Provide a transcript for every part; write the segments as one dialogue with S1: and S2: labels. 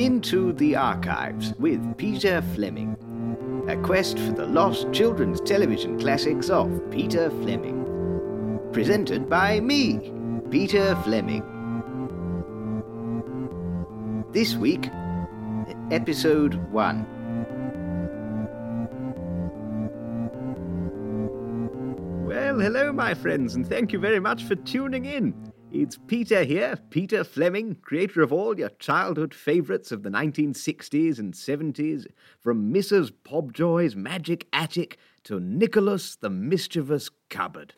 S1: Into the Archives with Peter Fleming. A quest for the lost children's television classics of Peter Fleming. Presented by me, Peter Fleming. This week, Episode 1. Well, hello, my friends, and thank you very much for tuning in. It's Peter here, Peter Fleming, creator of all your childhood favourites of the 1960s and 70s, from Mrs. Pobjoy's Magic Attic to Nicholas the Mischievous Cupboard.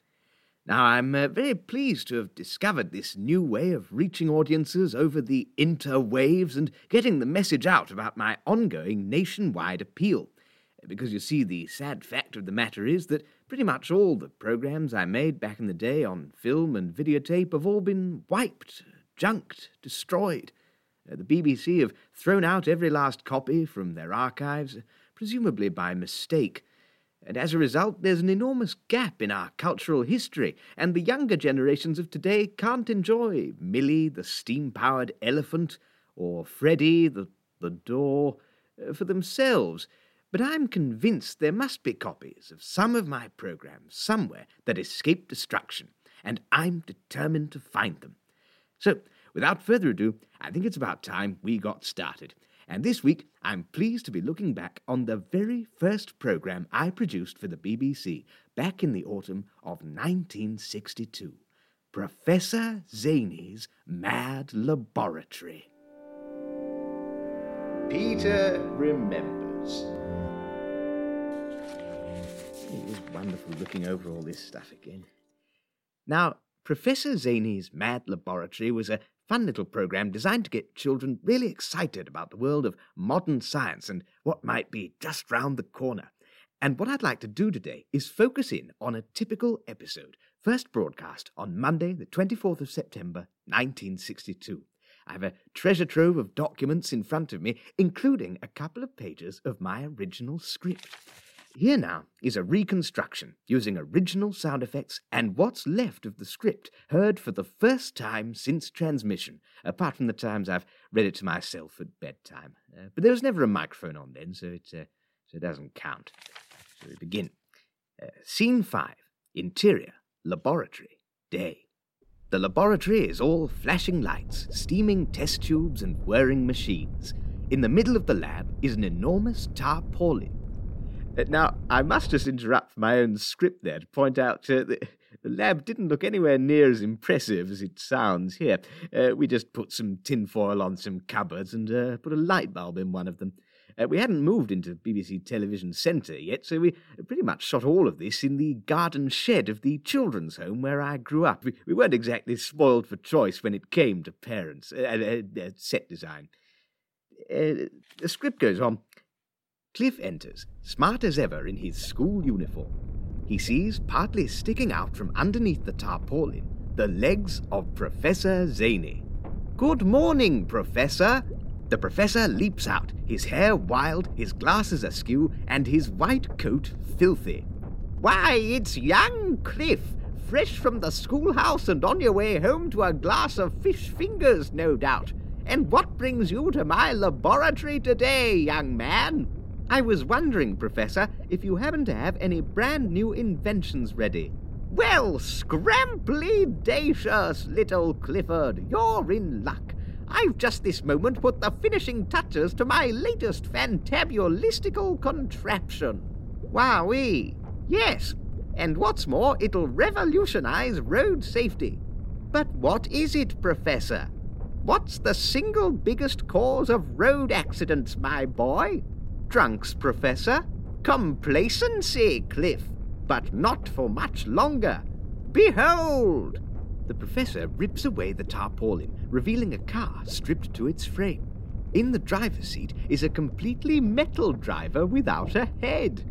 S1: Now, I'm uh, very pleased to have discovered this new way of reaching audiences over the interwaves and getting the message out about my ongoing nationwide appeal. Because you see, the sad fact of the matter is that pretty much all the programs I made back in the day on film and videotape have all been wiped, junked, destroyed. Uh, the BBC have thrown out every last copy from their archives, presumably by mistake. And as a result, there's an enormous gap in our cultural history, and the younger generations of today can't enjoy Millie the steam powered elephant or Freddie the, the door uh, for themselves but I'm convinced there must be copies of some of my programs somewhere that escaped destruction, and I'm determined to find them. So, without further ado, I think it's about time we got started. And this week, I'm pleased to be looking back on the very first program I produced for the BBC back in the autumn of 1962 Professor Zaney's Mad Laboratory. Peter remembers. It was wonderful looking over all this stuff again. Now, Professor Zaney's Mad Laboratory was a fun little program designed to get children really excited about the world of modern science and what might be just round the corner. And what I'd like to do today is focus in on a typical episode, first broadcast on Monday, the 24th of September, 1962. I have a treasure trove of documents in front of me, including a couple of pages of my original script. Here now is a reconstruction using original sound effects and what's left of the script heard for the first time since transmission, apart from the times I've read it to myself at bedtime. Uh, but there was never a microphone on then, so it, uh, so it doesn't count. So we begin. Uh, scene 5 Interior, Laboratory, Day. The laboratory is all flashing lights, steaming test tubes, and whirring machines. In the middle of the lab is an enormous tarpaulin now, I must just interrupt my own script there to point out uh, that the lab didn't look anywhere near as impressive as it sounds here. Uh, we just put some tinfoil on some cupboards and uh, put a light bulb in one of them. Uh, we hadn't moved into BBC Television Centre yet, so we pretty much shot all of this in the garden shed of the children's home where I grew up. We, we weren't exactly spoiled for choice when it came to parents, uh, set design. the script goes on. Cliff enters, smart as ever in his school uniform. He sees, partly sticking out from underneath the tarpaulin, the legs of Professor Zaney. Good morning, Professor! The professor leaps out, his hair wild, his glasses askew, and his white coat filthy. Why, it's young Cliff, fresh from the schoolhouse and on your way home to a glass of fish fingers, no doubt. And what brings you to my laboratory today, young man? I was wondering, Professor, if you happen to have any brand new inventions ready. Well, scramply dacious, little Clifford, you're in luck. I've just this moment put the finishing touches to my latest fantabulistical contraption. Wowee! Yes, and what's more, it'll revolutionize road safety. But what is it, Professor? What's the single biggest cause of road accidents, my boy? Drunks, Professor. Complacency, Cliff, but not for much longer. Behold! The Professor rips away the tarpaulin, revealing a car stripped to its frame. In the driver's seat is a completely metal driver without a head.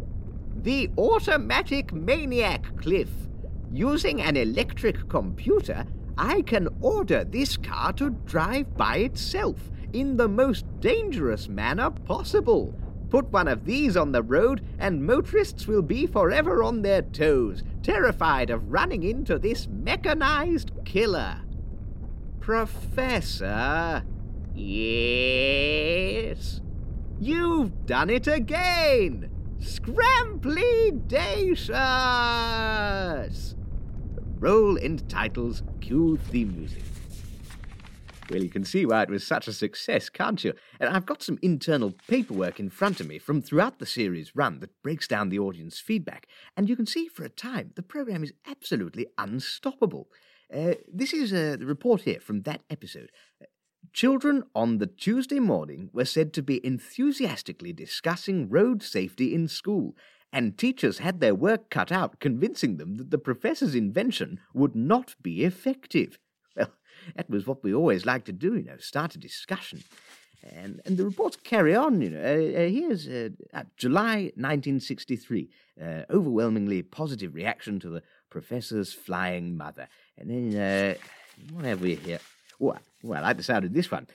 S1: The automatic maniac, Cliff. Using an electric computer, I can order this car to drive by itself in the most dangerous manner possible Put one of these on the road, and motorists will be forever on their toes, terrified of running into this mechanized killer. Professor, Yes. You've done it again! Scramplydatious! Roll end titles, cue theme music. Well, you can see why it was such a success, can't you? And I've got some internal paperwork in front of me from throughout the series run that breaks down the audience feedback. And you can see for a time the program is absolutely unstoppable. Uh, this is uh, the report here from that episode. Children on the Tuesday morning were said to be enthusiastically discussing road safety in school, and teachers had their work cut out convincing them that the professor's invention would not be effective. That was what we always like to do, you know, start a discussion. And, and the reports carry on, you know. Uh, uh, here's uh, July 1963, uh, overwhelmingly positive reaction to the professor's flying mother. And then, uh, what have we here? Well, well, I decided this one.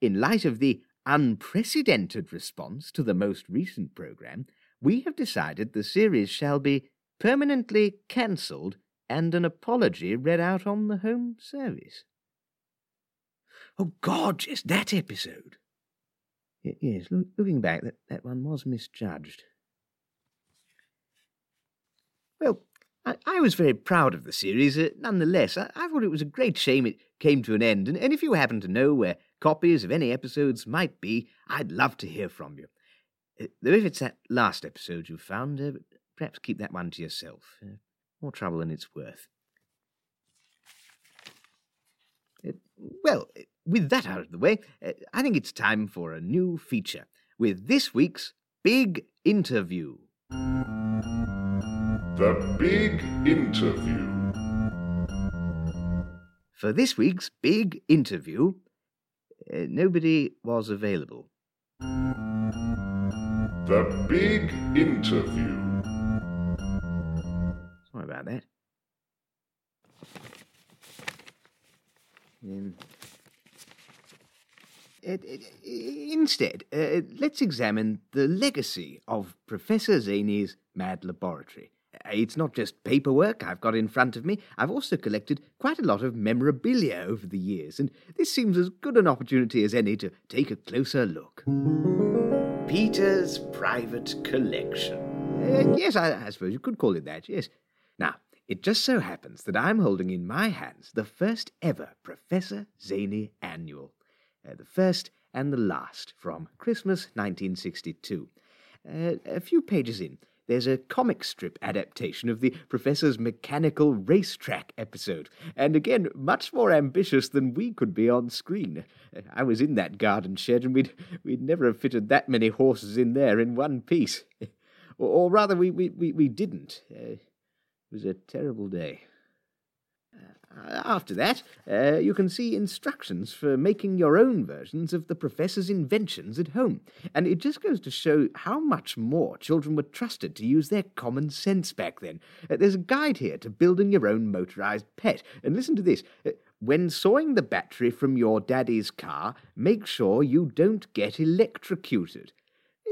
S1: In light of the unprecedented response to the most recent program, we have decided the series shall be permanently cancelled and an apology read out on the home service. Oh, God, yes, that episode. Yes, look, looking back, that, that one was misjudged. Well, I, I was very proud of the series. Uh, nonetheless, I, I, thought it was a great shame it came to an end, and, and if you happen to know where copies of any episodes might be, I'd love to hear from you. Uh, though if it's that last episode you found, uh, perhaps keep that one to yourself. Uh, more trouble than it's worth. Uh, well, uh, with that out of the way, I think it's time for a new feature with this week's Big Interview.
S2: The Big Interview.
S1: For this week's Big Interview, uh, nobody was available.
S2: The Big Interview.
S1: Sorry about that. Uh, instead, uh, let's examine the legacy of Professor Zaney's Mad Laboratory. It's not just paperwork I've got in front of me. I've also collected quite a lot of memorabilia over the years, and this seems as good an opportunity as any to take a closer look. Peter's private collection. Uh, yes, I, I suppose you could call it that, yes. It just so happens that I'm holding in my hands the first ever Professor Zaney annual. Uh, the first and the last from Christmas 1962. Uh, a few pages in, there's a comic strip adaptation of the Professor's Mechanical Racetrack episode, and again, much more ambitious than we could be on screen. I was in that garden shed, and we'd, we'd never have fitted that many horses in there in one piece. or, or rather, we, we, we, we didn't. Uh, was a terrible day. Uh, after that, uh, you can see instructions for making your own versions of the professor's inventions at home. And it just goes to show how much more children were trusted to use their common sense back then. Uh, there's a guide here to building your own motorized pet. And listen to this. Uh, when sawing the battery from your daddy's car, make sure you don't get electrocuted.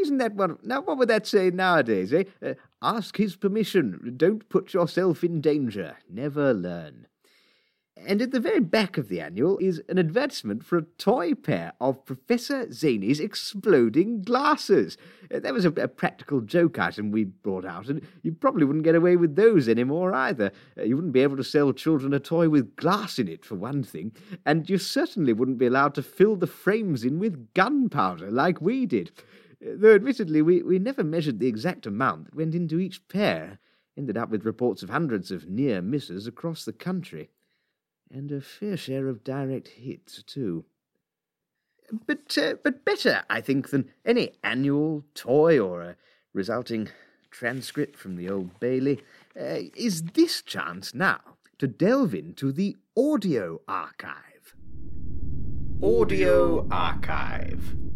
S1: Isn't that what? Now, what would that say nowadays, eh? Uh, ask his permission. Don't put yourself in danger. Never learn. And at the very back of the annual is an advertisement for a toy pair of Professor Zaney's exploding glasses. Uh, that was a, a, practical joke item we brought out, and you probably wouldn't get away with those anymore either. Uh, you wouldn't be able to sell children a toy with glass in it, for one thing, and you certainly wouldn't be allowed to fill the frames in with gunpowder like we did. Though, admittedly, we, we never measured the exact amount that went into each pair. Ended up with reports of hundreds of near misses across the country and a fair share of direct hits, too. But, uh, but better, I think, than any annual toy or a resulting transcript from the Old Bailey, uh, is this chance now to delve into the audio archive. Audio archive.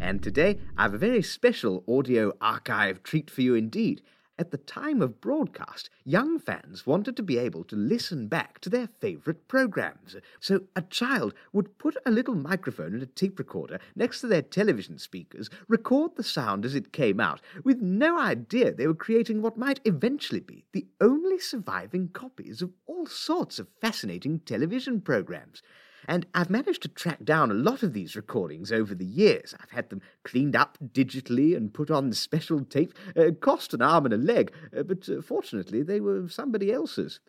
S1: And today I've a very special audio archive treat for you indeed. At the time of broadcast, young fans wanted to be able to listen back to their favourite programmes. So a child would put a little microphone and a tape recorder next to their television speakers, record the sound as it came out, with no idea they were creating what might eventually be the only surviving copies of all sorts of fascinating television programmes. And I've managed to track down a lot of these recordings over the years. I've had them cleaned up digitally and put on special tape. Uh, cost an arm and a leg, uh, but uh, fortunately they were somebody else's.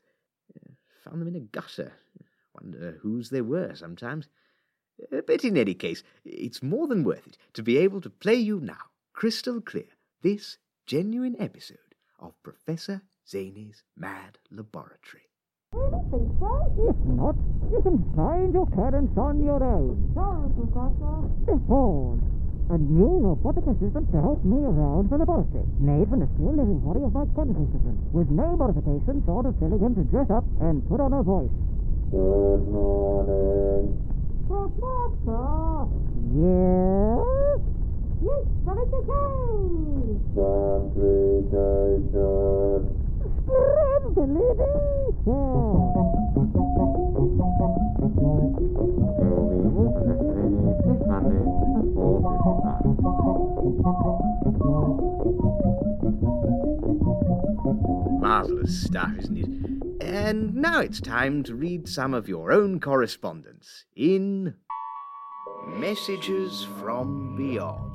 S1: Uh, found them in a gutter. Wonder whose they were sometimes. Uh, but in any case, it's more than worth it to be able to play you now, crystal clear, this genuine episode of Professor Zany's Mad Laboratory.
S3: I think so. If not, you can find your parents on your own.
S4: Sorry, Professor.
S3: Behold, a new robotic assistant to help me around for the laboratory, made from the still living body of my chemical assistant, with no modifications short of telling him to dress up and put on a voice.
S5: Good morning.
S4: Professor.
S3: Yes?
S4: Yes, Solidity.
S5: Complication.
S1: Marvellous stuff, isn't it? And now it's time to read some of your own correspondence in Messages from Beyond.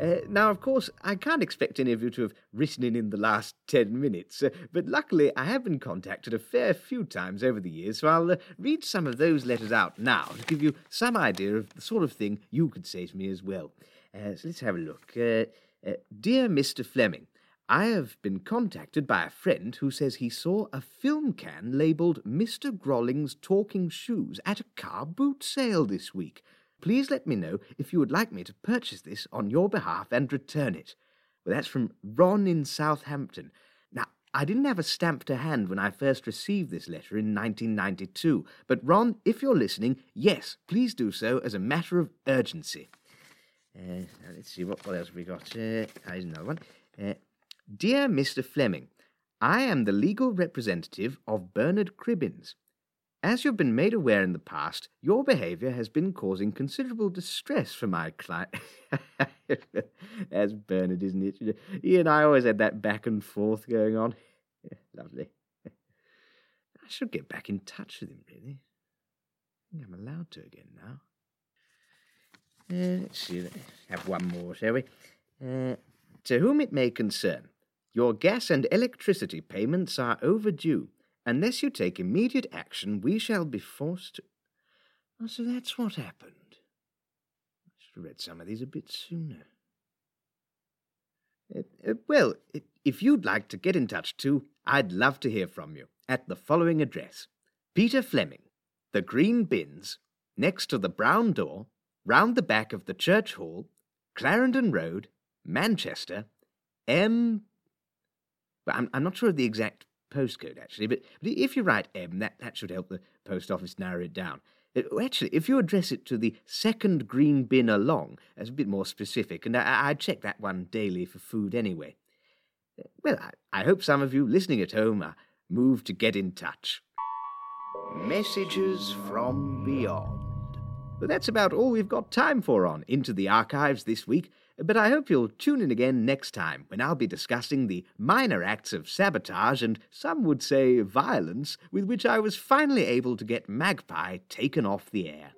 S1: Uh, now, of course, I can't expect any of you to have written in in the last ten minutes, uh, but luckily I have been contacted a fair few times over the years, so I'll uh, read some of those letters out now to give you some idea of the sort of thing you could say to me as well. Uh, so let's have a look. Uh, uh, Dear Mr. Fleming, I have been contacted by a friend who says he saw a film can labelled Mr. Grolling's Talking Shoes at a car boot sale this week. Please let me know if you would like me to purchase this on your behalf and return it. Well, that's from Ron in Southampton. Now, I didn't have a stamp to hand when I first received this letter in 1992, but Ron, if you're listening, yes, please do so as a matter of urgency. Uh, let's see, what, what else we got? Uh, here's another one. Uh, Dear Mr. Fleming, I am the legal representative of Bernard Cribbins. As you've been made aware in the past, your behaviour has been causing considerable distress for my client. That's Bernard, isn't it? He and I always had that back and forth going on. Lovely. I should get back in touch with him, really. I think I'm allowed to again now. Uh, let's see, have one more, shall we? Uh, to whom it may concern, your gas and electricity payments are overdue. Unless you take immediate action, we shall be forced to. Oh, so that's what happened. I should have read some of these a bit sooner. Uh, uh, well, if you'd like to get in touch too, I'd love to hear from you at the following address Peter Fleming, The Green Bins, next to the Brown Door, round the back of the Church Hall, Clarendon Road, Manchester, M. Well, I'm, I'm not sure of the exact postcode actually, but, but if you write M, that, that should help the post office narrow it down. Uh, Actually, if you address it to the second green bin along, that's a bit more specific, and I, I check that one daily for food anyway. Uh, Well, I, I hope some of you listening at home are moved to get in touch. Messages from Beyond. But that's about all we've got time for on Into the Archives this week. But I hope you'll tune in again next time when I'll be discussing the minor acts of sabotage and some would say violence with which I was finally able to get Magpie taken off the air.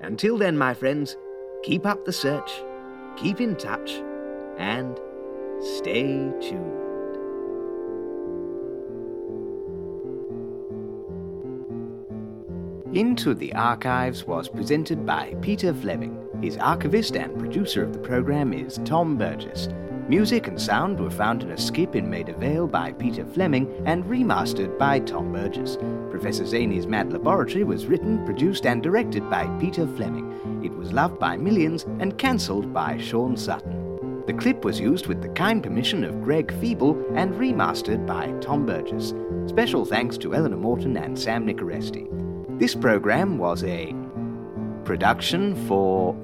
S1: Until then, my friends, keep up the search, keep in touch, and stay tuned. Into the Archives was presented by Peter Fleming. His archivist and producer of the program is Tom Burgess. Music and sound were found in a skip in Maida Vale by Peter Fleming and remastered by Tom Burgess. Professor Zany's Mad Laboratory was written, produced, and directed by Peter Fleming. It was loved by millions and cancelled by Sean Sutton. The clip was used with the kind permission of Greg Feeble and remastered by Tom Burgess. Special thanks to Eleanor Morton and Sam Nicoresti. This program was a production for.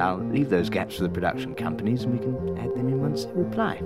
S1: I'll leave those gaps for the production companies and we can add them in once they reply.